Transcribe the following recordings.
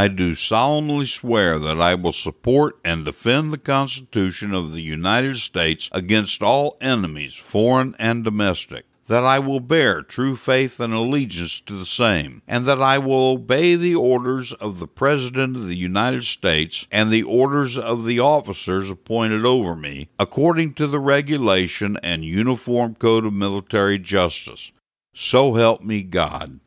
I do solemnly swear that I will support and defend the Constitution of the United States against all enemies, foreign and domestic, that I will bear true faith and allegiance to the same, and that I will obey the orders of the President of the United States and the orders of the officers appointed over me, according to the regulation and uniform code of military justice. So help me God.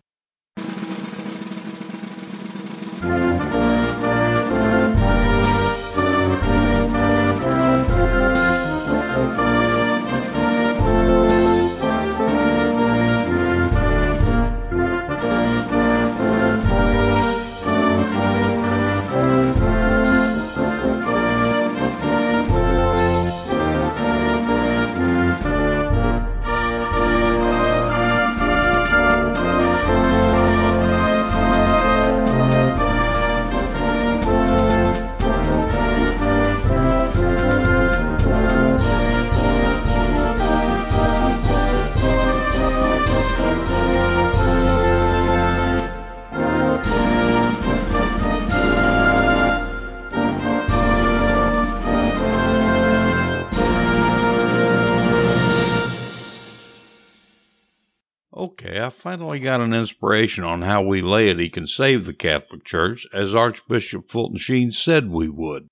Finally got an inspiration on how we laity can save the Catholic Church, as Archbishop Fulton Sheen said we would.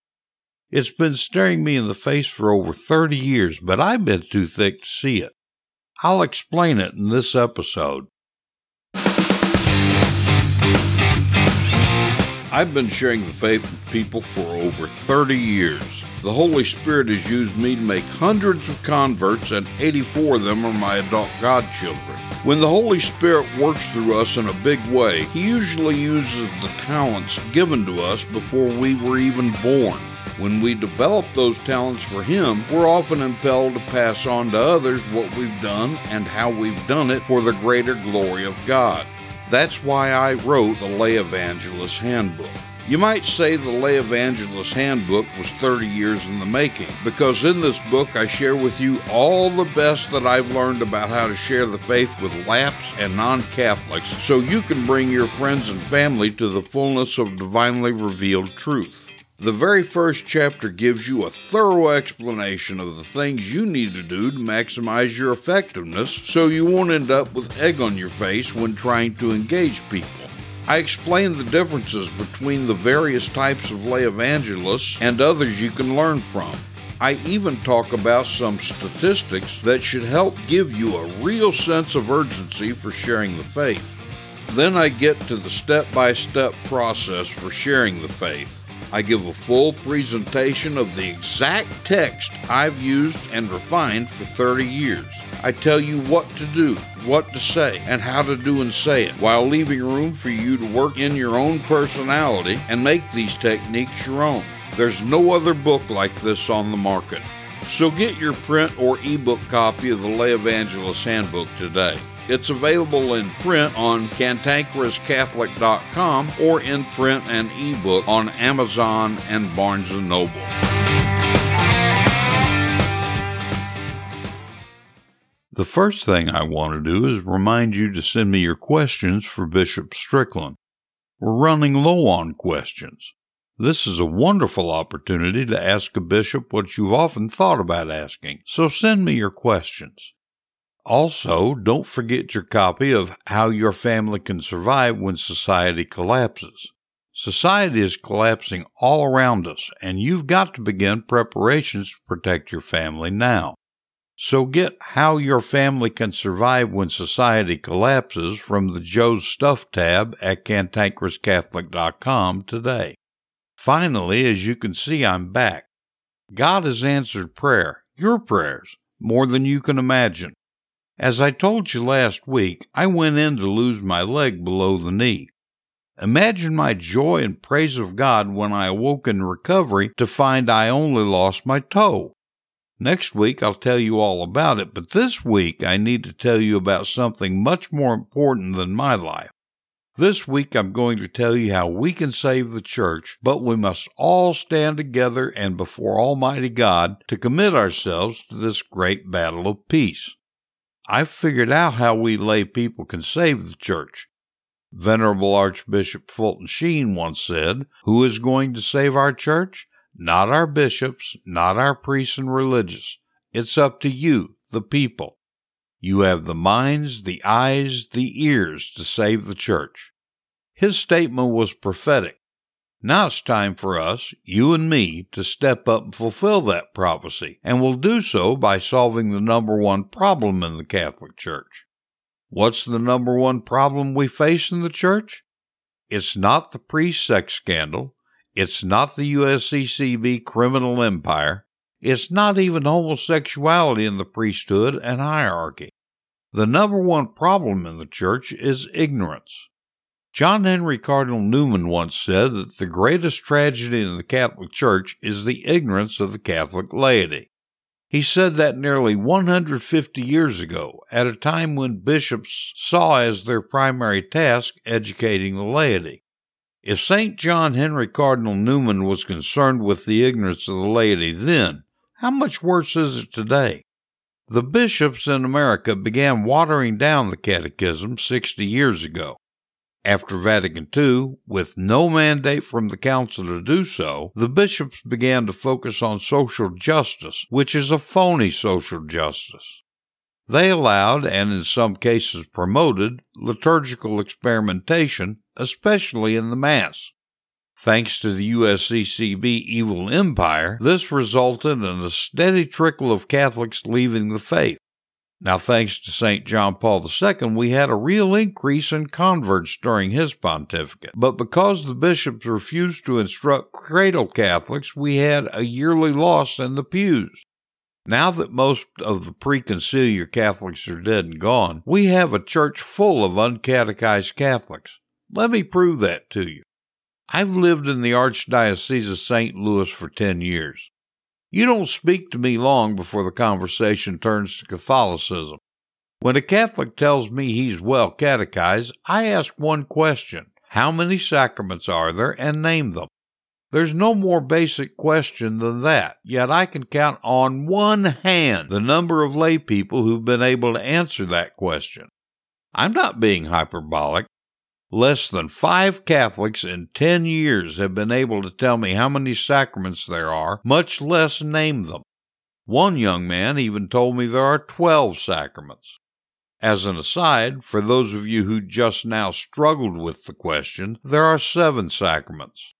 It's been staring me in the face for over 30 years, but I've been too thick to see it. I'll explain it in this episode. I've been sharing the faith with people for over 30 years. The Holy Spirit has used me to make hundreds of converts, and 84 of them are my adult godchildren. When the Holy Spirit works through us in a big way, He usually uses the talents given to us before we were even born. When we develop those talents for Him, we're often impelled to pass on to others what we've done and how we've done it for the greater glory of God. That's why I wrote the Lay Evangelist Handbook. You might say the Lay Evangelist Handbook was 30 years in the making, because in this book I share with you all the best that I've learned about how to share the faith with lapsed and non Catholics so you can bring your friends and family to the fullness of divinely revealed truth. The very first chapter gives you a thorough explanation of the things you need to do to maximize your effectiveness so you won't end up with egg on your face when trying to engage people. I explain the differences between the various types of lay evangelists and others you can learn from. I even talk about some statistics that should help give you a real sense of urgency for sharing the faith. Then I get to the step by step process for sharing the faith. I give a full presentation of the exact text I've used and refined for 30 years. I tell you what to do, what to say, and how to do and say it, while leaving room for you to work in your own personality and make these techniques your own. There's no other book like this on the market. So get your print or ebook copy of the Lay Evangelist Handbook today. It's available in print on cantankerouscatholic.com or in print and ebook on Amazon and Barnes & Noble. The first thing I want to do is remind you to send me your questions for Bishop Strickland. We're running low on questions. This is a wonderful opportunity to ask a bishop what you've often thought about asking, so send me your questions. Also, don't forget your copy of How Your Family Can Survive When Society Collapses. Society is collapsing all around us, and you've got to begin preparations to protect your family now. So get How Your Family Can Survive When Society Collapses from the Joe's Stuff tab at cantankerouscatholic.com today. Finally, as you can see, I'm back. God has answered prayer, your prayers, more than you can imagine. As I told you last week, I went in to lose my leg below the knee. Imagine my joy and praise of God when I awoke in recovery to find I only lost my toe. Next week I'll tell you all about it, but this week I need to tell you about something much more important than my life. This week I'm going to tell you how we can save the church, but we must all stand together and before Almighty God to commit ourselves to this great battle of peace. I've figured out how we lay people can save the church. Venerable Archbishop Fulton Sheen once said, Who is going to save our church? Not our bishops, not our priests and religious. It's up to you, the people. You have the minds, the eyes, the ears to save the church. His statement was prophetic. Now it's time for us, you and me, to step up and fulfill that prophecy, and we'll do so by solving the number one problem in the Catholic Church. What's the number one problem we face in the Church? It's not the priest sex scandal. It's not the USCCB criminal empire. It's not even homosexuality in the priesthood and hierarchy. The number one problem in the church is ignorance. John Henry Cardinal Newman once said that the greatest tragedy in the Catholic Church is the ignorance of the Catholic laity. He said that nearly 150 years ago, at a time when bishops saw as their primary task educating the laity. If St. John Henry Cardinal Newman was concerned with the ignorance of the laity then, how much worse is it today? The bishops in America began watering down the catechism 60 years ago. After Vatican II, with no mandate from the Council to do so, the bishops began to focus on social justice, which is a phony social justice. They allowed, and in some cases promoted, liturgical experimentation, especially in the Mass. Thanks to the USCCB evil empire, this resulted in a steady trickle of Catholics leaving the faith. Now, thanks to St. John Paul II, we had a real increase in converts during his pontificate. But because the bishops refused to instruct cradle Catholics, we had a yearly loss in the pews. Now that most of the preconciliar Catholics are dead and gone, we have a church full of uncatechized Catholics. Let me prove that to you. I've lived in the Archdiocese of St. Louis for 10 years. You don't speak to me long before the conversation turns to Catholicism. When a Catholic tells me he's well catechized, I ask one question How many sacraments are there, and name them? There's no more basic question than that, yet I can count on one hand the number of lay people who've been able to answer that question. I'm not being hyperbolic. Less than five Catholics in 10 years have been able to tell me how many sacraments there are, much less name them. One young man even told me there are 12 sacraments. As an aside, for those of you who just now struggled with the question, there are seven sacraments.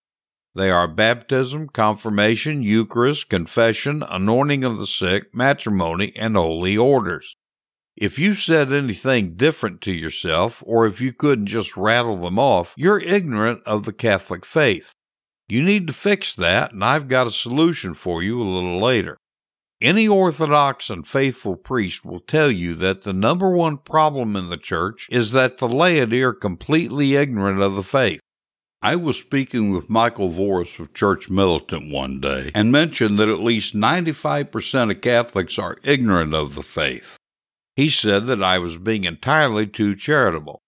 They are baptism, confirmation, Eucharist, confession, anointing of the sick, matrimony, and holy orders. If you said anything different to yourself, or if you couldn't just rattle them off, you're ignorant of the Catholic faith. You need to fix that, and I've got a solution for you a little later. Any Orthodox and faithful priest will tell you that the number one problem in the church is that the laity are completely ignorant of the faith. I was speaking with Michael Voris of Church Militant one day and mentioned that at least 95% of Catholics are ignorant of the faith. He said that I was being entirely too charitable.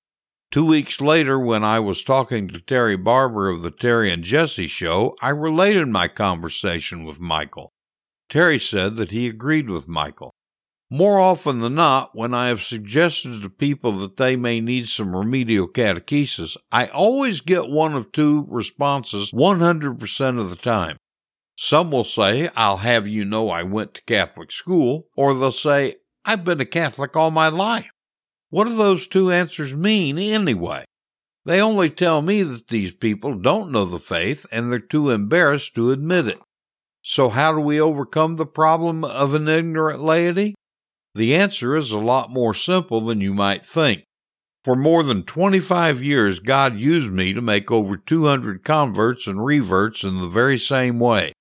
Two weeks later, when I was talking to Terry Barber of the Terry and Jesse show, I related my conversation with Michael. Terry said that he agreed with Michael. More often than not, when I have suggested to people that they may need some remedial catechesis, I always get one of two responses 100% of the time. Some will say, I'll have you know I went to Catholic school, or they'll say, I've been a Catholic all my life. What do those two answers mean anyway? They only tell me that these people don't know the faith and they're too embarrassed to admit it. So, how do we overcome the problem of an ignorant laity? The answer is a lot more simple than you might think. For more than 25 years, God used me to make over 200 converts and reverts in the very same way.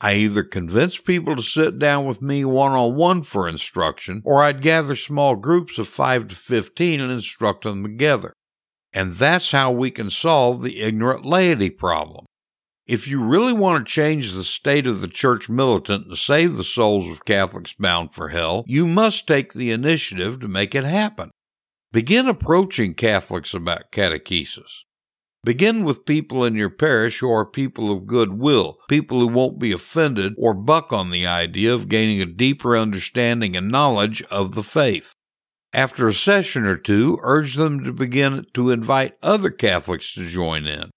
I either convinced people to sit down with me one on one for instruction, or I'd gather small groups of 5 to 15 and instruct them together. And that's how we can solve the ignorant laity problem. If you really want to change the state of the church militant and save the souls of Catholics bound for hell, you must take the initiative to make it happen. Begin approaching Catholics about catechesis. Begin with people in your parish who are people of goodwill, people who won't be offended or buck on the idea of gaining a deeper understanding and knowledge of the faith. After a session or two, urge them to begin to invite other Catholics to join in.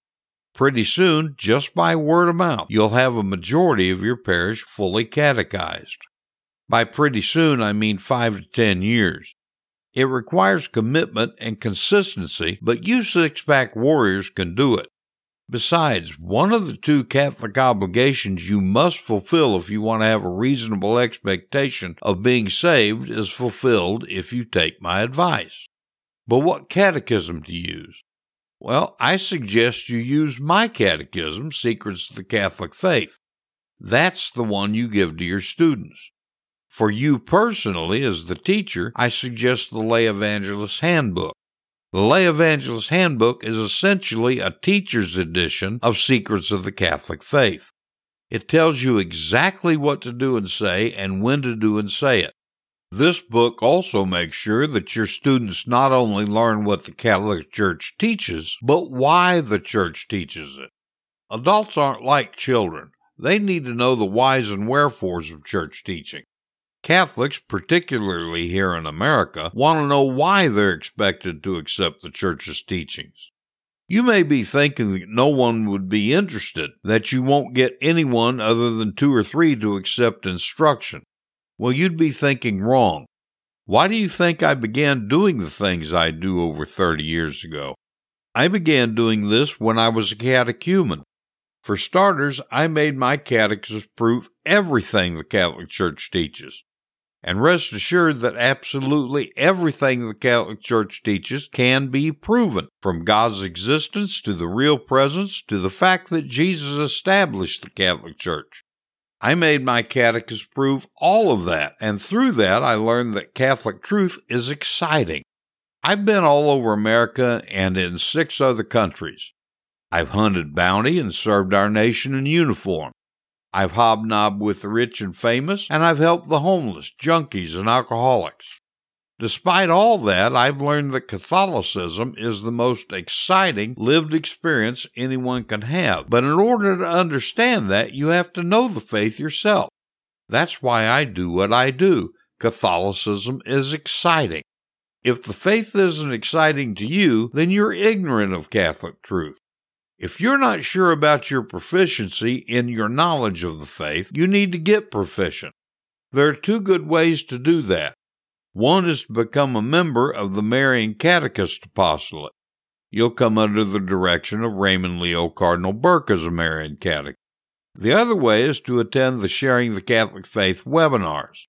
Pretty soon, just by word of mouth, you'll have a majority of your parish fully catechized. By pretty soon, I mean five to ten years. It requires commitment and consistency, but you six pack warriors can do it. Besides, one of the two Catholic obligations you must fulfill if you want to have a reasonable expectation of being saved is fulfilled if you take my advice. But what catechism to use? Well, I suggest you use my catechism, Secrets of the Catholic Faith. That's the one you give to your students. For you personally, as the teacher, I suggest the Lay Evangelist Handbook. The Lay Evangelist Handbook is essentially a teacher's edition of Secrets of the Catholic Faith. It tells you exactly what to do and say and when to do and say it. This book also makes sure that your students not only learn what the Catholic Church teaches, but why the Church teaches it. Adults aren't like children. They need to know the whys and wherefores of church teaching. Catholics, particularly here in America, want to know why they're expected to accept the Church's teachings. You may be thinking that no one would be interested, that you won't get anyone other than two or three to accept instruction. Well, you'd be thinking wrong. Why do you think I began doing the things I do over 30 years ago? I began doing this when I was a catechumen. For starters, I made my catechism prove everything the Catholic Church teaches. And rest assured that absolutely everything the Catholic Church teaches can be proven, from God's existence to the real presence to the fact that Jesus established the Catholic Church. I made my catechist prove all of that, and through that I learned that Catholic truth is exciting. I've been all over America and in six other countries. I've hunted bounty and served our nation in uniform. I've hobnobbed with the rich and famous, and I've helped the homeless, junkies, and alcoholics. Despite all that, I've learned that Catholicism is the most exciting lived experience anyone can have. But in order to understand that, you have to know the faith yourself. That's why I do what I do. Catholicism is exciting. If the faith isn't exciting to you, then you're ignorant of Catholic truth. If you're not sure about your proficiency in your knowledge of the faith, you need to get proficient. There are two good ways to do that. One is to become a member of the Marian Catechist Apostolate. You'll come under the direction of Raymond Leo Cardinal Burke as a Marian Catechist. The other way is to attend the Sharing the Catholic Faith webinars.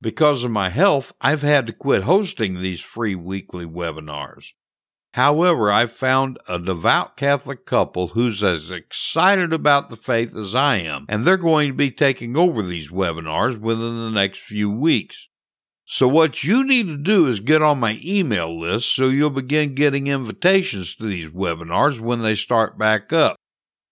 Because of my health, I've had to quit hosting these free weekly webinars. However, I've found a devout Catholic couple who's as excited about the faith as I am, and they're going to be taking over these webinars within the next few weeks. So, what you need to do is get on my email list so you'll begin getting invitations to these webinars when they start back up.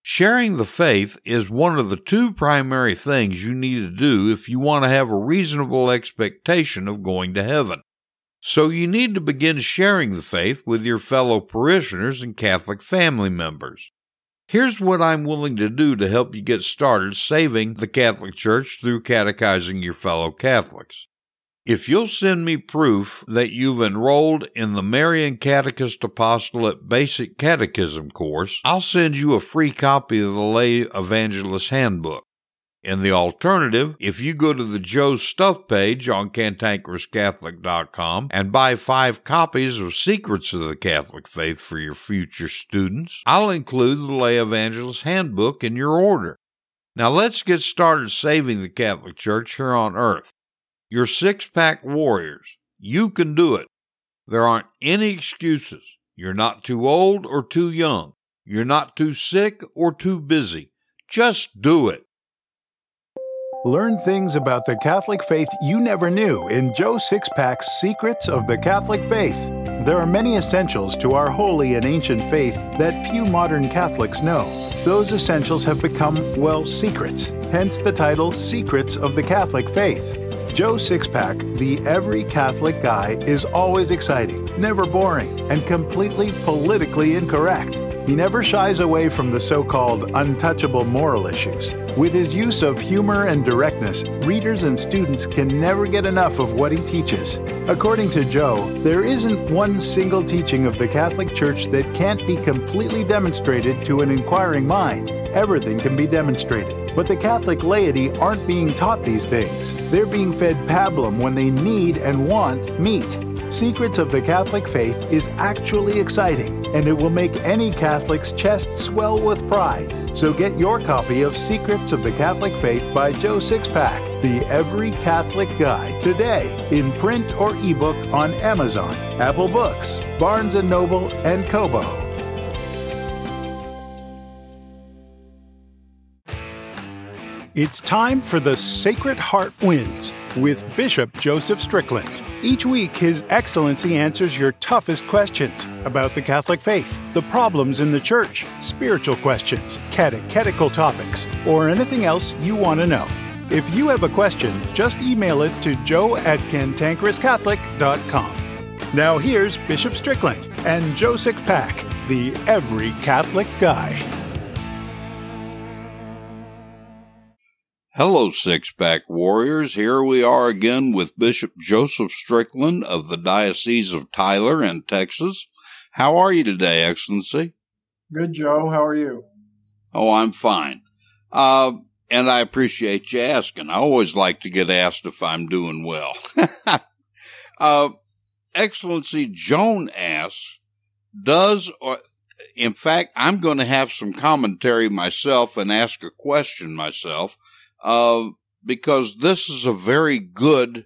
Sharing the faith is one of the two primary things you need to do if you want to have a reasonable expectation of going to heaven. So you need to begin sharing the faith with your fellow parishioners and Catholic family members. Here's what I'm willing to do to help you get started saving the Catholic Church through catechizing your fellow Catholics. If you'll send me proof that you've enrolled in the Marian Catechist Apostolate Basic Catechism course, I'll send you a free copy of the Lay Evangelist Handbook. In the alternative, if you go to the Joe's Stuff page on cantankerouscatholic.com and buy five copies of Secrets of the Catholic Faith for your future students, I'll include the Lay Evangelist Handbook in your order. Now let's get started saving the Catholic Church here on earth. You're six pack warriors. You can do it. There aren't any excuses. You're not too old or too young. You're not too sick or too busy. Just do it. Learn things about the Catholic faith you never knew in Joe Sixpack's Secrets of the Catholic Faith. There are many essentials to our holy and ancient faith that few modern Catholics know. Those essentials have become, well, secrets, hence the title Secrets of the Catholic Faith. Joe Sixpack, the every Catholic guy, is always exciting, never boring, and completely politically incorrect. He never shies away from the so called untouchable moral issues. With his use of humor and directness, readers and students can never get enough of what he teaches. According to Joe, there isn't one single teaching of the Catholic Church that can't be completely demonstrated to an inquiring mind. Everything can be demonstrated. But the Catholic laity aren't being taught these things. They're being fed pablum when they need and want meat. Secrets of the Catholic Faith is actually exciting, and it will make any Catholic's chest swell with pride. So get your copy of Secrets of the Catholic Faith by Joe Sixpack, the Every Catholic Guide, today in print or ebook on Amazon, Apple Books, Barnes & Noble, and Kobo. It's time for the Sacred Heart Wins with Bishop Joseph Strickland. Each week, His Excellency answers your toughest questions about the Catholic faith, the problems in the Church, spiritual questions, catechetical topics, or anything else you want to know. If you have a question, just email it to joe at cantankerouscatholic.com. Now here's Bishop Strickland and Joe Pack, the Every Catholic Guy. Hello, six pack warriors. Here we are again with Bishop Joseph Strickland of the Diocese of Tyler in Texas. How are you today, Excellency? Good, Joe. How are you? Oh, I'm fine. Uh, and I appreciate you asking. I always like to get asked if I'm doing well. uh, Excellency, Joan asks, does or in fact, I'm going to have some commentary myself and ask a question myself uh, because this is a very good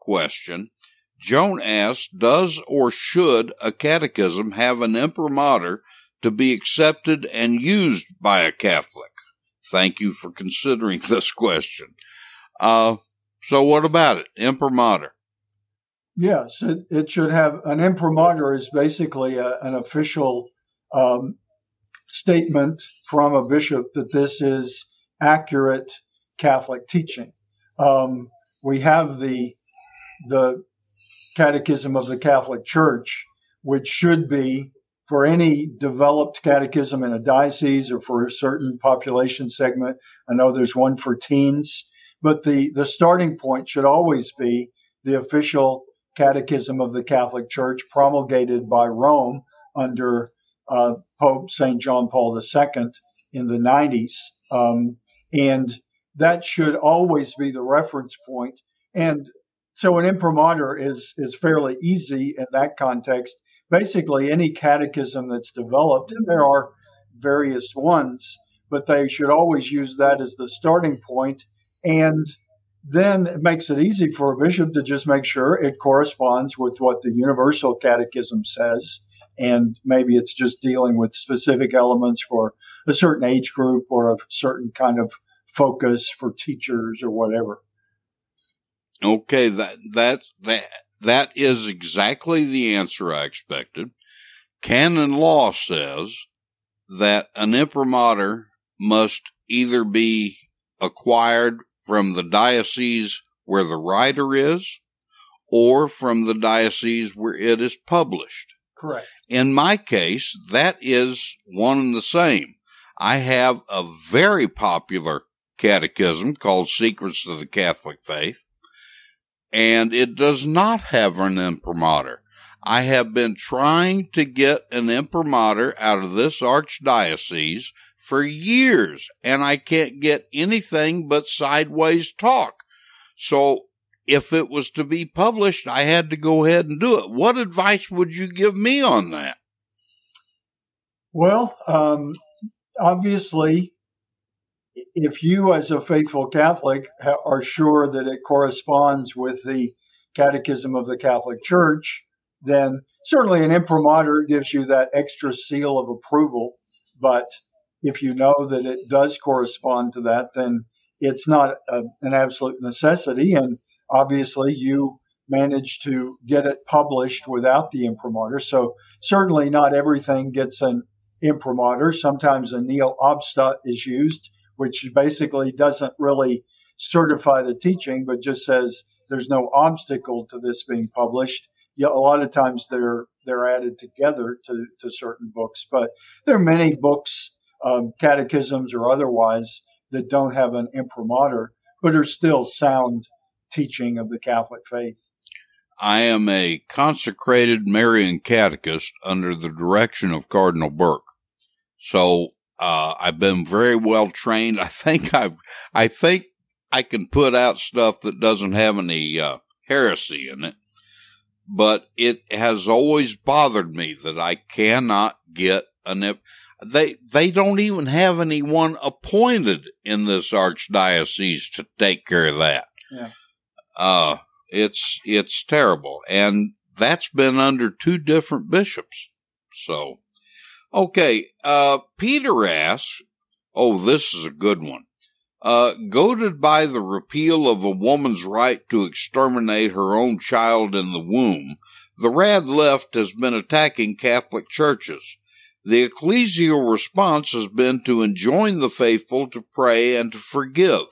question. Joan asks, does or should a catechism have an imprimatur to be accepted and used by a Catholic? Thank you for considering this question. Uh, so what about it? Imprimatur. Yes, it, it should have an imprimatur is basically a, an official um, statement from a bishop that this is accurate Catholic teaching. Um, we have the the Catechism of the Catholic Church, which should be for any developed catechism in a diocese or for a certain population segment. I know there's one for teens, but the, the starting point should always be the official Catechism of the Catholic Church promulgated by Rome under uh, Pope St. John Paul II in the 90s. Um, and that should always be the reference point. And so an imprimatur is is fairly easy in that context. Basically, any catechism that's developed, and there are various ones, but they should always use that as the starting point. And then it makes it easy for a bishop to just make sure it corresponds with what the Universal Catechism says. And maybe it's just dealing with specific elements for a certain age group or a certain kind of focus for teachers or whatever. Okay, that that that that is exactly the answer I expected. Canon law says that an imprimatur must either be acquired from the diocese where the writer is or from the diocese where it is published. Correct. In my case, that is one and the same. I have a very popular catechism called Secrets of the Catholic Faith, and it does not have an imprimatur. I have been trying to get an imprimatur out of this archdiocese for years, and I can't get anything but sideways talk. So if it was to be published, I had to go ahead and do it. What advice would you give me on that? Well, um, obviously, if you, as a faithful Catholic, are sure that it corresponds with the Catechism of the Catholic Church, then certainly an imprimatur gives you that extra seal of approval. But if you know that it does correspond to that, then it's not a, an absolute necessity. And obviously, you managed to get it published without the imprimatur. So certainly not everything gets an imprimatur. Sometimes a nihil obstat is used, which basically doesn't really certify the teaching, but just says there's no obstacle to this being published. Yeah, a lot of times they're they're added together to, to certain books, but there are many books, um, catechisms or otherwise, that don't have an imprimatur, but are still sound teaching of the Catholic faith. I am a consecrated Marian catechist under the direction of Cardinal Burke. So uh, I've been very well trained. I think I've, I think I can put out stuff that doesn't have any uh, heresy in it. But it has always bothered me that I cannot get an. They they don't even have anyone appointed in this archdiocese to take care of that. Yeah. Uh, it's it's terrible, and that's been under two different bishops. So Okay, uh, Peter asks, oh, this is a good one. Uh, goaded by the repeal of a woman's right to exterminate her own child in the womb, the rad left has been attacking Catholic churches. The ecclesial response has been to enjoin the faithful to pray and to forgive.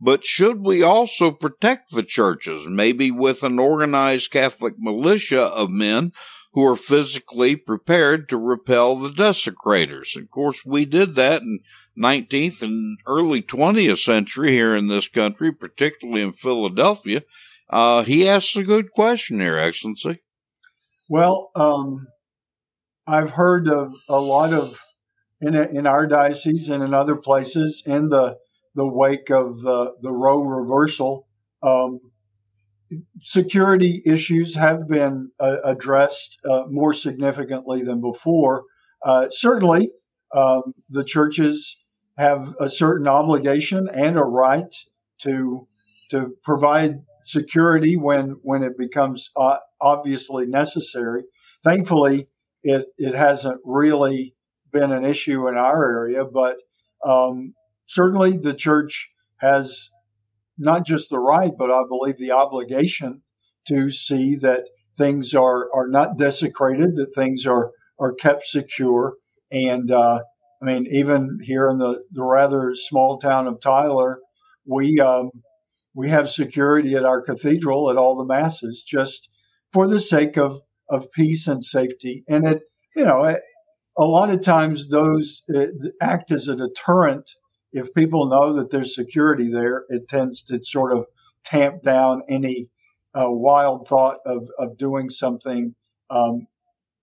But should we also protect the churches, maybe with an organized Catholic militia of men who are physically prepared to repel the desecrators. Of course, we did that in 19th and early 20th century here in this country, particularly in Philadelphia. Uh, he asks a good question here, Excellency. Well, um, I've heard of a lot of in in our diocese and in other places in the the wake of the the Roe reversal. Um, security issues have been uh, addressed uh, more significantly than before. Uh, certainly, um, the churches have a certain obligation and a right to to provide security when when it becomes uh, obviously necessary. Thankfully, it it hasn't really been an issue in our area, but um, certainly the church has not just the right, but I believe the obligation to see that things are, are not desecrated, that things are, are kept secure. And uh, I mean, even here in the, the rather small town of Tyler, we um, we have security at our cathedral at all the masses, just for the sake of of peace and safety. And it, you know, a lot of times those uh, act as a deterrent if people know that there's security there, it tends to sort of tamp down any uh, wild thought of, of doing something um,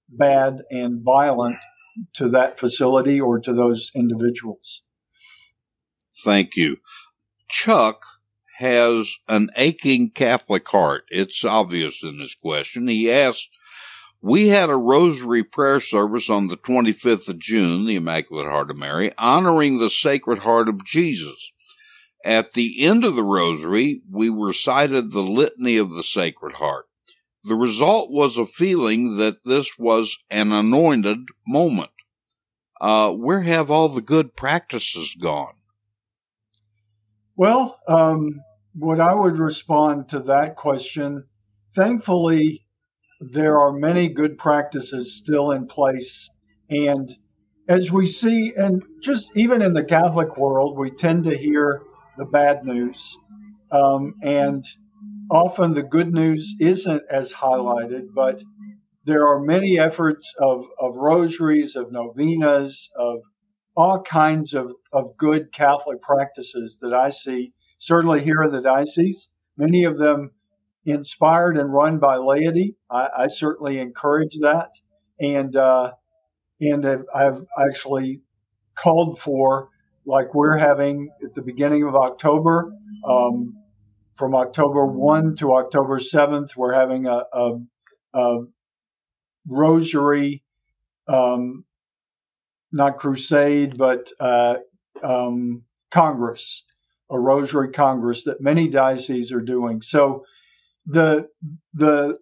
bad and violent to that facility or to those individuals. Thank you. Chuck has an aching Catholic heart. It's obvious in this question. He asks, we had a rosary prayer service on the 25th of June, the Immaculate Heart of Mary, honoring the Sacred Heart of Jesus. At the end of the rosary, we recited the litany of the Sacred Heart. The result was a feeling that this was an anointed moment. Uh, where have all the good practices gone? Well, um, what I would respond to that question, thankfully, there are many good practices still in place. And as we see, and just even in the Catholic world, we tend to hear the bad news. Um, and often the good news isn't as highlighted, but there are many efforts of, of rosaries, of novenas, of all kinds of, of good Catholic practices that I see, certainly here in the diocese, many of them inspired and run by laity. I, I certainly encourage that. And, uh, and I've, I've actually called for, like we're having at the beginning of October, um, from October 1 to October 7th, we're having a, a, a rosary, um, not crusade, but uh, um, Congress, a rosary Congress that many dioceses are doing. So the the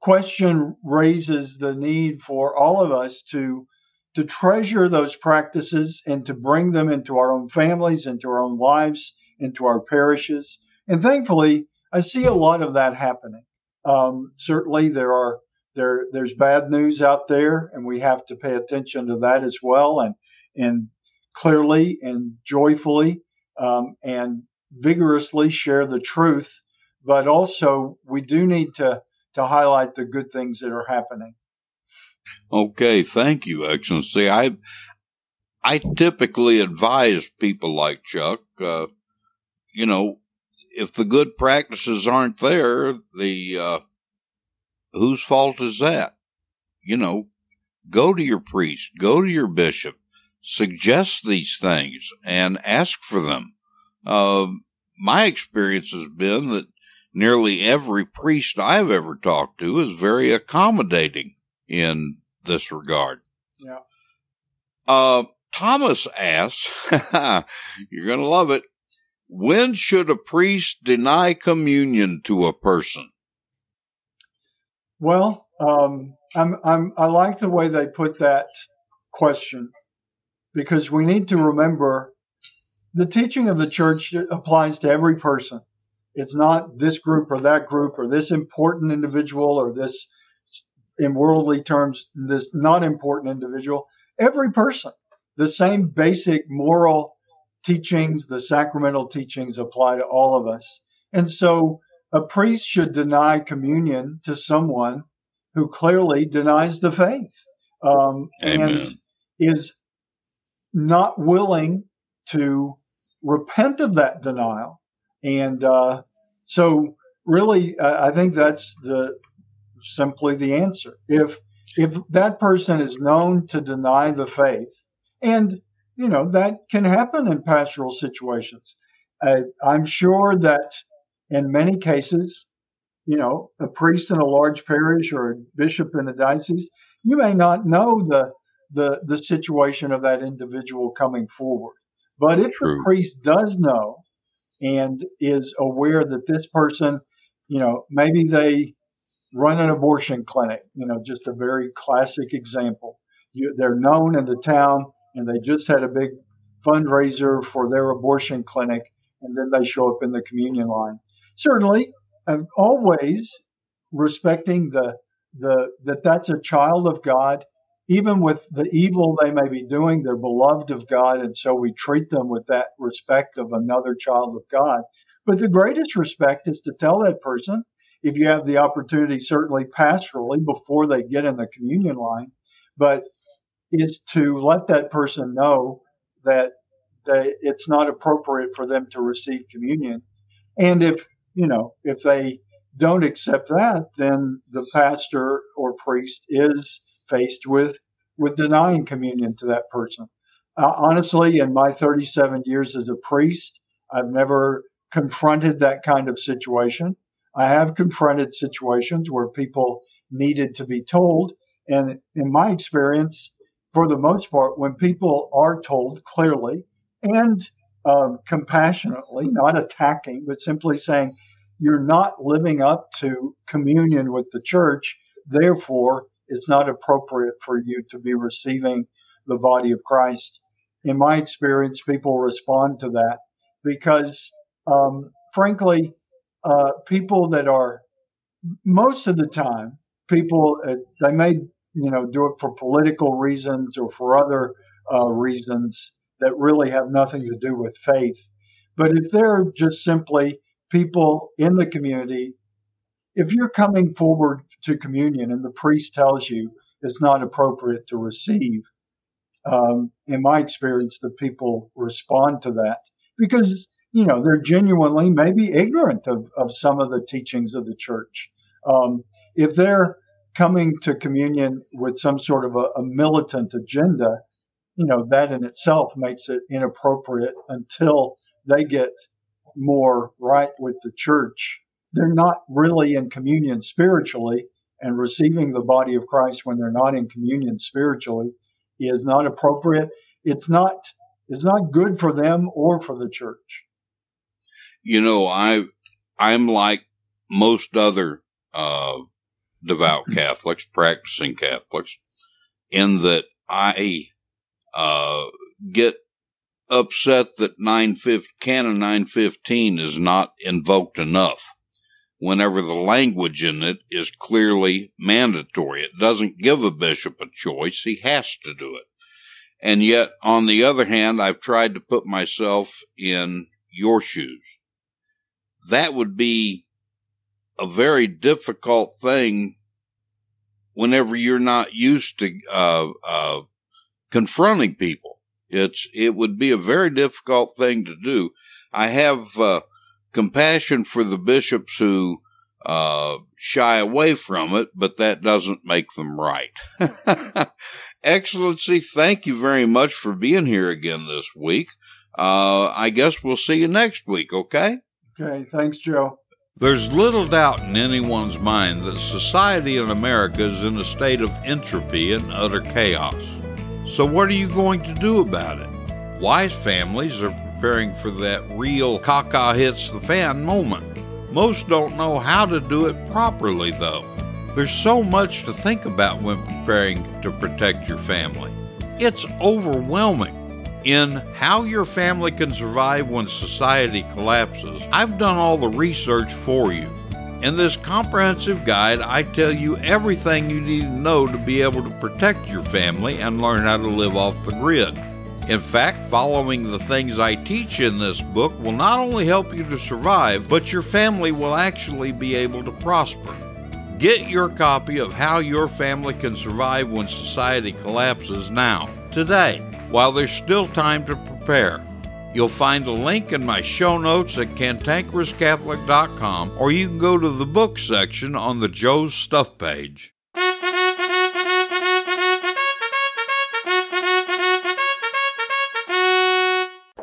question raises the need for all of us to to treasure those practices and to bring them into our own families, into our own lives, into our parishes. And thankfully, I see a lot of that happening. Um, certainly, there are there there's bad news out there, and we have to pay attention to that as well, and and clearly and joyfully um, and vigorously share the truth. But also, we do need to to highlight the good things that are happening. Okay, thank you, Excellency. I I typically advise people like Chuck, uh, you know, if the good practices aren't there, the uh, whose fault is that? You know, go to your priest, go to your bishop, suggest these things, and ask for them. Uh, my experience has been that nearly every priest I've ever talked to is very accommodating in this regard. Yeah. Uh, Thomas asks, you're going to love it. When should a priest deny communion to a person? Well, um, I'm, I'm, I like the way they put that question because we need to remember the teaching of the church applies to every person. It's not this group or that group or this important individual or this, in worldly terms, this not important individual. Every person. The same basic moral teachings, the sacramental teachings apply to all of us. And so a priest should deny communion to someone who clearly denies the faith um, and is not willing to repent of that denial. And uh, so, really, I think that's the simply the answer. If if that person is known to deny the faith, and you know that can happen in pastoral situations, uh, I'm sure that in many cases, you know, a priest in a large parish or a bishop in a diocese, you may not know the the the situation of that individual coming forward. But if True. the priest does know and is aware that this person, you know, maybe they run an abortion clinic, you know, just a very classic example. You, they're known in the town and they just had a big fundraiser for their abortion clinic and then they show up in the communion line certainly um, always respecting the the that that's a child of God, even with the evil they may be doing, they're beloved of God, and so we treat them with that respect of another child of God. But the greatest respect is to tell that person, if you have the opportunity, certainly pastorally, before they get in the communion line, but is to let that person know that they, it's not appropriate for them to receive communion. And if you know, if they don't accept that, then the pastor or priest is faced with with denying communion to that person. Uh, honestly, in my 37 years as a priest, I've never confronted that kind of situation. I have confronted situations where people needed to be told, and in my experience, for the most part, when people are told clearly and um, compassionately, not attacking, but simply saying, you're not living up to communion with the church. Therefore, it's not appropriate for you to be receiving the body of Christ. In my experience, people respond to that because, um, frankly, uh, people that are most of the time people uh, they may you know do it for political reasons or for other uh, reasons that really have nothing to do with faith. But if they're just simply people in the community, if you're coming forward to communion and the priest tells you it's not appropriate to receive, um, in my experience, the people respond to that because you know they're genuinely maybe ignorant of, of some of the teachings of the church. Um, if they're coming to communion with some sort of a, a militant agenda, you know that in itself makes it inappropriate until they get more right with the church. They're not really in communion spiritually, and receiving the body of Christ when they're not in communion spiritually is not appropriate. It's not it's not good for them or for the church. You know, I I'm like most other uh, devout Catholics, practicing Catholics, in that I uh, get upset that 950, Canon 915 is not invoked enough whenever the language in it is clearly mandatory. It doesn't give a bishop a choice. He has to do it. And yet, on the other hand, I've tried to put myself in your shoes. That would be a very difficult thing whenever you're not used to uh, uh, confronting people. It's it would be a very difficult thing to do. I have uh, compassion for the bishops who uh, shy away from it, but that doesn't make them right. Excellency, thank you very much for being here again this week. Uh, I guess we'll see you next week, okay? Okay, thanks, Joe. There's little doubt in anyone's mind that society in America is in a state of entropy and utter chaos. So, what are you going to do about it? Wise families are preparing for that real caca hits the fan moment. Most don't know how to do it properly, though. There's so much to think about when preparing to protect your family. It's overwhelming in How Your Family Can Survive When Society Collapses, I've done all the research for you. In this comprehensive guide, I tell you everything you need to know to be able to protect your family and learn how to live off the grid. In fact, following the things I teach in this book will not only help you to survive, but your family will actually be able to prosper. Get your copy of How Your Family Can Survive When Society Collapses now, today while there's still time to prepare. You'll find a link in my show notes at cantankerouscatholic.com or you can go to the book section on the Joe's Stuff page.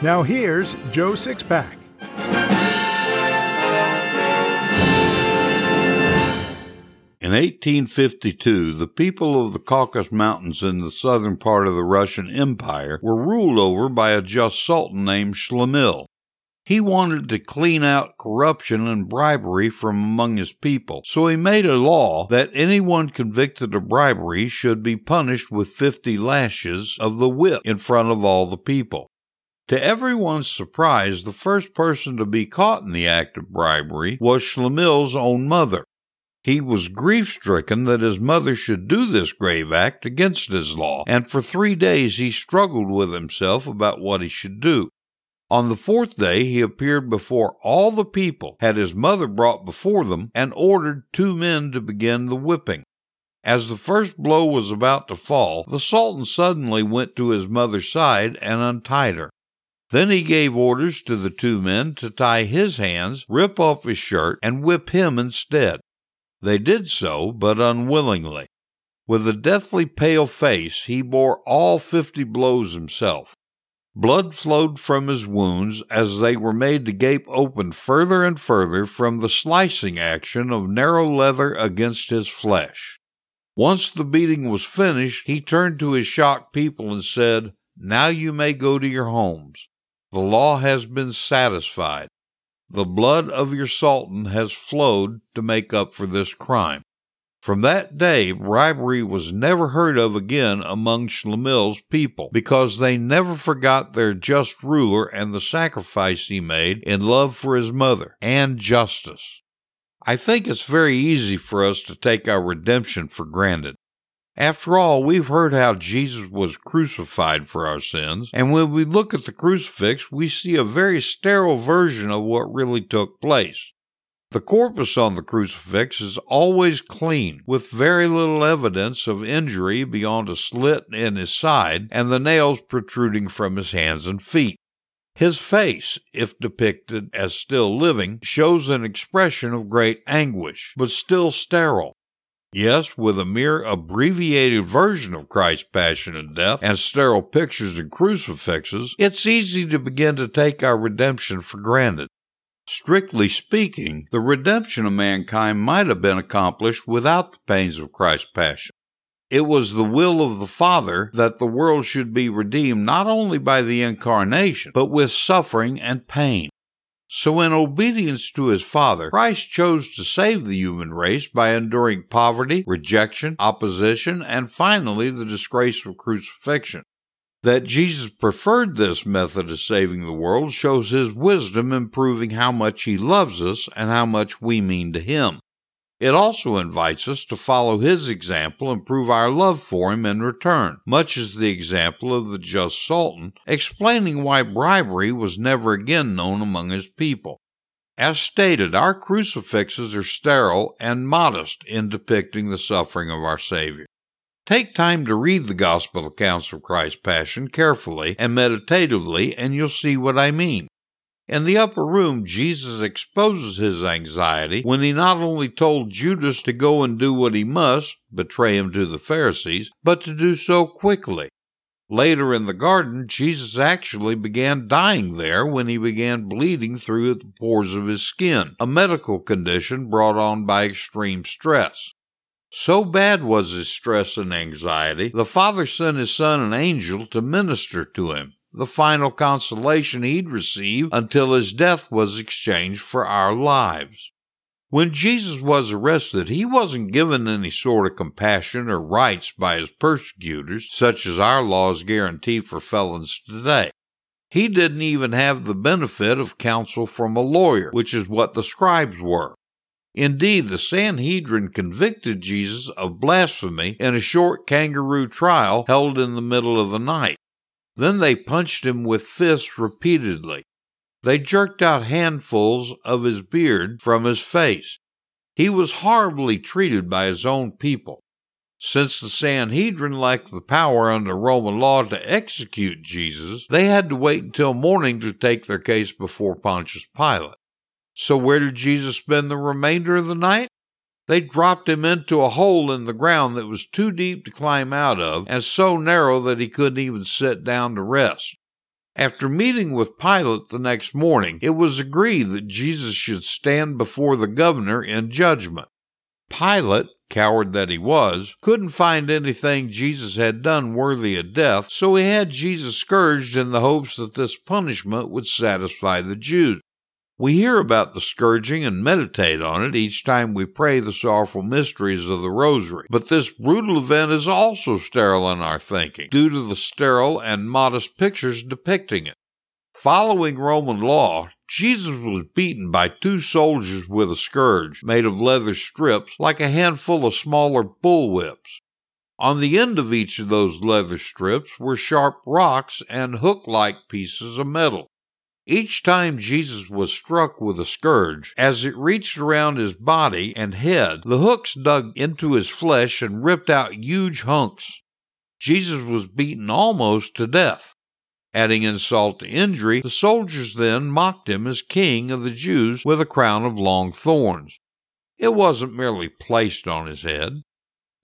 Now here's Joe Sixpack. In 1852, the people of the Caucasus Mountains in the southern part of the Russian Empire were ruled over by a just sultan named Shlemil. He wanted to clean out corruption and bribery from among his people, so he made a law that anyone convicted of bribery should be punished with 50 lashes of the whip in front of all the people. To everyone's surprise, the first person to be caught in the act of bribery was Shlemil's own mother. He was grief stricken that his mother should do this grave act against his law, and for three days he struggled with himself about what he should do. On the fourth day he appeared before all the people, had his mother brought before them, and ordered two men to begin the whipping. As the first blow was about to fall, the Sultan suddenly went to his mother's side and untied her. Then he gave orders to the two men to tie his hands, rip off his shirt, and whip him instead. They did so, but unwillingly. With a deathly pale face, he bore all fifty blows himself. Blood flowed from his wounds as they were made to gape open further and further from the slicing action of narrow leather against his flesh. Once the beating was finished, he turned to his shocked people and said, Now you may go to your homes. The law has been satisfied. The blood of your Sultan has flowed to make up for this crime. From that day, bribery was never heard of again among Schlemil's people because they never forgot their just ruler and the sacrifice he made in love for his mother and justice. I think it's very easy for us to take our redemption for granted. After all, we've heard how Jesus was crucified for our sins, and when we look at the crucifix, we see a very sterile version of what really took place. The corpus on the crucifix is always clean, with very little evidence of injury beyond a slit in his side and the nails protruding from his hands and feet. His face, if depicted as still living, shows an expression of great anguish, but still sterile. Yes, with a mere abbreviated version of Christ's passion and death and sterile pictures and crucifixes, it's easy to begin to take our redemption for granted. Strictly speaking, the redemption of mankind might have been accomplished without the pains of Christ's passion. It was the will of the Father that the world should be redeemed not only by the incarnation, but with suffering and pain. So, in obedience to his Father, Christ chose to save the human race by enduring poverty, rejection, opposition, and finally the disgrace of crucifixion. That Jesus preferred this method of saving the world shows his wisdom in proving how much he loves us and how much we mean to him. It also invites us to follow his example and prove our love for him in return, much as the example of the just Sultan, explaining why bribery was never again known among his people. As stated, our crucifixes are sterile and modest in depicting the suffering of our Savior. Take time to read the Gospel accounts of Christ's Passion carefully and meditatively, and you'll see what I mean. In the upper room, Jesus exposes his anxiety when he not only told Judas to go and do what he must, betray him to the Pharisees, but to do so quickly. Later in the garden, Jesus actually began dying there when he began bleeding through the pores of his skin, a medical condition brought on by extreme stress. So bad was his stress and anxiety, the Father sent his Son an angel to minister to him, the final consolation he'd receive until his death was exchanged for our lives. When Jesus was arrested, he wasn't given any sort of compassion or rights by his persecutors, such as our laws guarantee for felons today. He didn't even have the benefit of counsel from a lawyer, which is what the scribes were. Indeed, the Sanhedrin convicted Jesus of blasphemy in a short kangaroo trial held in the middle of the night. Then they punched him with fists repeatedly. They jerked out handfuls of his beard from his face. He was horribly treated by his own people. Since the Sanhedrin lacked the power under Roman law to execute Jesus, they had to wait until morning to take their case before Pontius Pilate. So, where did Jesus spend the remainder of the night? They dropped him into a hole in the ground that was too deep to climb out of and so narrow that he couldn't even sit down to rest. After meeting with Pilate the next morning, it was agreed that Jesus should stand before the governor in judgment. Pilate, coward that he was, couldn't find anything Jesus had done worthy of death, so he had Jesus scourged in the hopes that this punishment would satisfy the Jews. We hear about the scourging and meditate on it each time we pray the sorrowful mysteries of the Rosary. But this brutal event is also sterile in our thinking, due to the sterile and modest pictures depicting it. Following Roman law, Jesus was beaten by two soldiers with a scourge made of leather strips like a handful of smaller bullwhips. On the end of each of those leather strips were sharp rocks and hook like pieces of metal. Each time Jesus was struck with a scourge, as it reached around his body and head, the hooks dug into his flesh and ripped out huge hunks. Jesus was beaten almost to death. Adding insult to injury, the soldiers then mocked him as king of the Jews with a crown of long thorns. It wasn't merely placed on his head.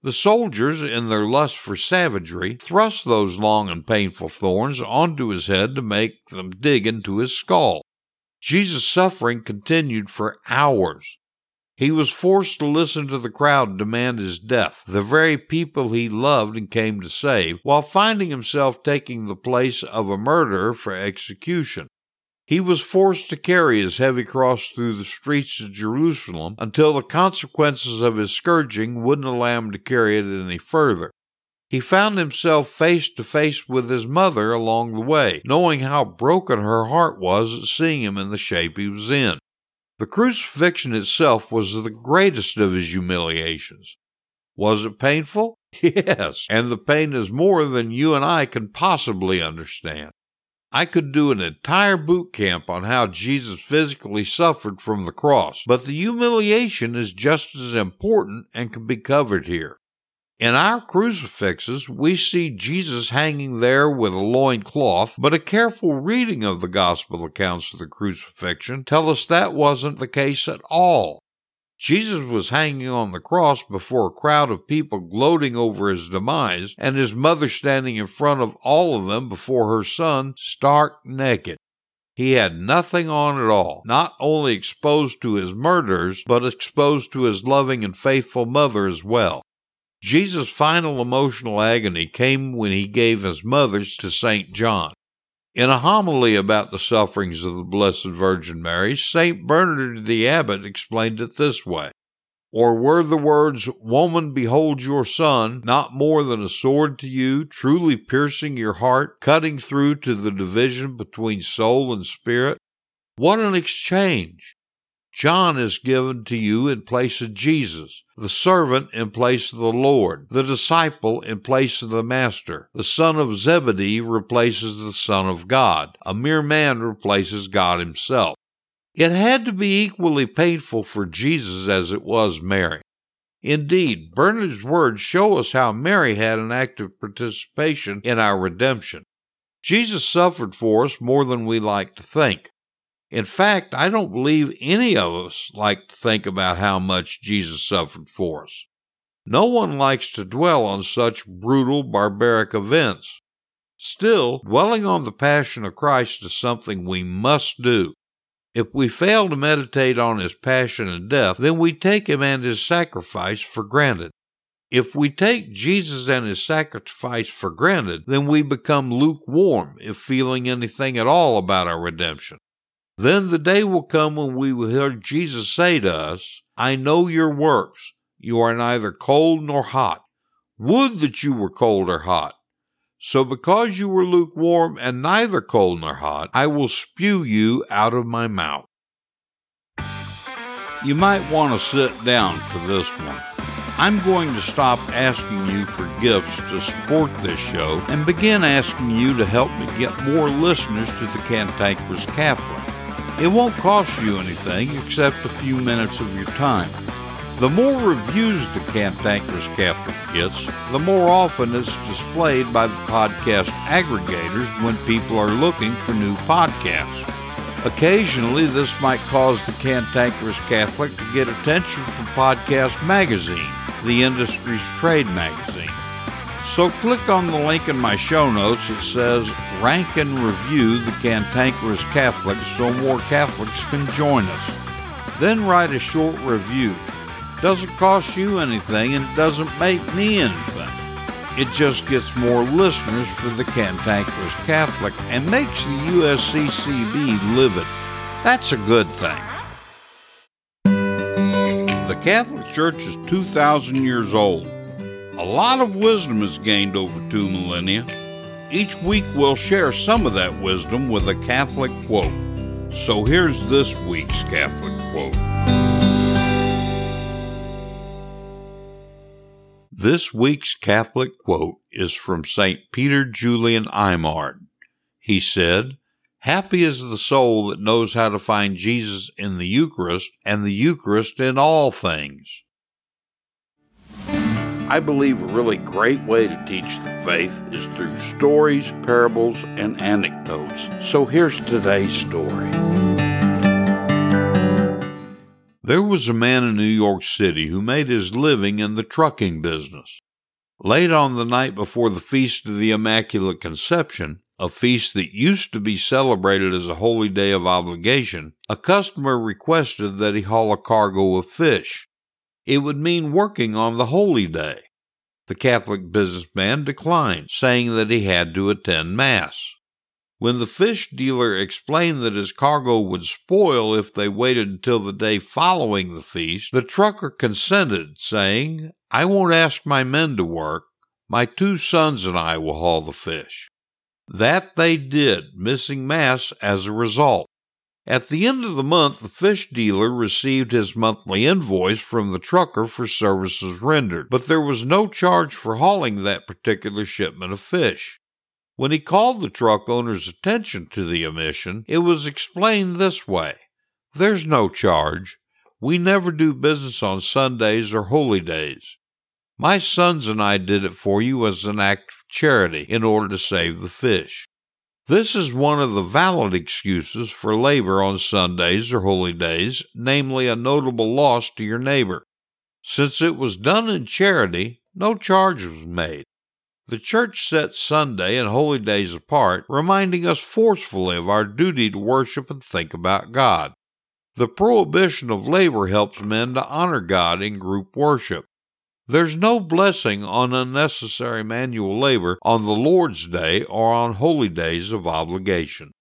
The soldiers, in their lust for savagery, thrust those long and painful thorns onto his head to make them dig into his skull. Jesus' suffering continued for hours. He was forced to listen to the crowd demand his death, the very people he loved and came to save, while finding himself taking the place of a murderer for execution. He was forced to carry his heavy cross through the streets of Jerusalem until the consequences of his scourging wouldn't allow him to carry it any further. He found himself face to face with his mother along the way, knowing how broken her heart was at seeing him in the shape he was in. The crucifixion itself was the greatest of his humiliations. Was it painful? Yes, and the pain is more than you and I can possibly understand. I could do an entire boot camp on how Jesus physically suffered from the cross, but the humiliation is just as important and can be covered here. In our crucifixes, we see Jesus hanging there with a loin cloth, but a careful reading of the gospel accounts of the crucifixion tell us that wasn't the case at all. Jesus was hanging on the cross before a crowd of people gloating over his demise, and his mother standing in front of all of them before her son, stark naked. He had nothing on at all, not only exposed to his murderers, but exposed to his loving and faithful mother as well. Jesus' final emotional agony came when he gave his mothers to St. John. In a homily about the sufferings of the Blessed Virgin Mary, St. Bernard the Abbot explained it this way Or were the words, Woman, behold your son, not more than a sword to you, truly piercing your heart, cutting through to the division between soul and spirit? What an exchange! John is given to you in place of Jesus, the servant in place of the Lord, the disciple in place of the Master. The son of Zebedee replaces the Son of God. A mere man replaces God himself. It had to be equally painful for Jesus as it was Mary. Indeed, Bernard's words show us how Mary had an active participation in our redemption. Jesus suffered for us more than we like to think. In fact, I don't believe any of us like to think about how much Jesus suffered for us. No one likes to dwell on such brutal, barbaric events. Still, dwelling on the Passion of Christ is something we must do. If we fail to meditate on his passion and death, then we take him and his sacrifice for granted. If we take Jesus and his sacrifice for granted, then we become lukewarm if feeling anything at all about our redemption. Then the day will come when we will hear Jesus say to us, I know your works. You are neither cold nor hot. Would that you were cold or hot. So because you were lukewarm and neither cold nor hot, I will spew you out of my mouth. You might want to sit down for this one. I'm going to stop asking you for gifts to support this show and begin asking you to help me get more listeners to the Cantankerous Catholic. It won't cost you anything except a few minutes of your time. The more reviews the Cantankerous Catholic gets, the more often it's displayed by the podcast aggregators when people are looking for new podcasts. Occasionally, this might cause the Cantankerous Catholic to get attention from Podcast Magazine, the industry's trade magazine. So click on the link in my show notes that says Rank and Review the Cantankerous Catholic so more Catholics can join us. Then write a short review. Doesn't cost you anything and it doesn't make me anything. It just gets more listeners for the Cantankerous Catholic and makes the USCCB livid. That's a good thing. The Catholic Church is 2,000 years old. A lot of wisdom is gained over two millennia. Each week we'll share some of that wisdom with a Catholic quote. So here's this week's Catholic quote. This week's Catholic quote is from St. Peter Julian Eymard. He said, Happy is the soul that knows how to find Jesus in the Eucharist and the Eucharist in all things. I believe a really great way to teach the faith is through stories, parables, and anecdotes. So here's today's story. There was a man in New York City who made his living in the trucking business. Late on the night before the Feast of the Immaculate Conception, a feast that used to be celebrated as a holy day of obligation, a customer requested that he haul a cargo of fish. It would mean working on the holy day. The Catholic businessman declined, saying that he had to attend Mass. When the fish dealer explained that his cargo would spoil if they waited until the day following the feast, the trucker consented, saying, I won't ask my men to work. My two sons and I will haul the fish. That they did, missing Mass as a result. At the end of the month, the fish dealer received his monthly invoice from the trucker for services rendered, but there was no charge for hauling that particular shipment of fish. When he called the truck owner's attention to the omission, it was explained this way There's no charge. We never do business on Sundays or holy days. My sons and I did it for you as an act of charity in order to save the fish. This is one of the valid excuses for labor on Sundays or holy days, namely a notable loss to your neighbor. Since it was done in charity, no charge was made. The Church sets Sunday and holy days apart, reminding us forcefully of our duty to worship and think about God. The prohibition of labor helps men to honor God in group worship. There's no blessing on unnecessary manual labor on the Lord's Day or on holy days of obligation.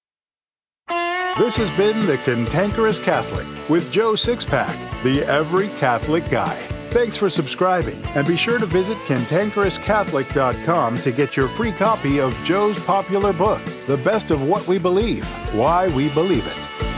This has been The Cantankerous Catholic with Joe Sixpack, the Every Catholic Guy. Thanks for subscribing, and be sure to visit cantankerouscatholic.com to get your free copy of Joe's popular book, The Best of What We Believe Why We Believe It.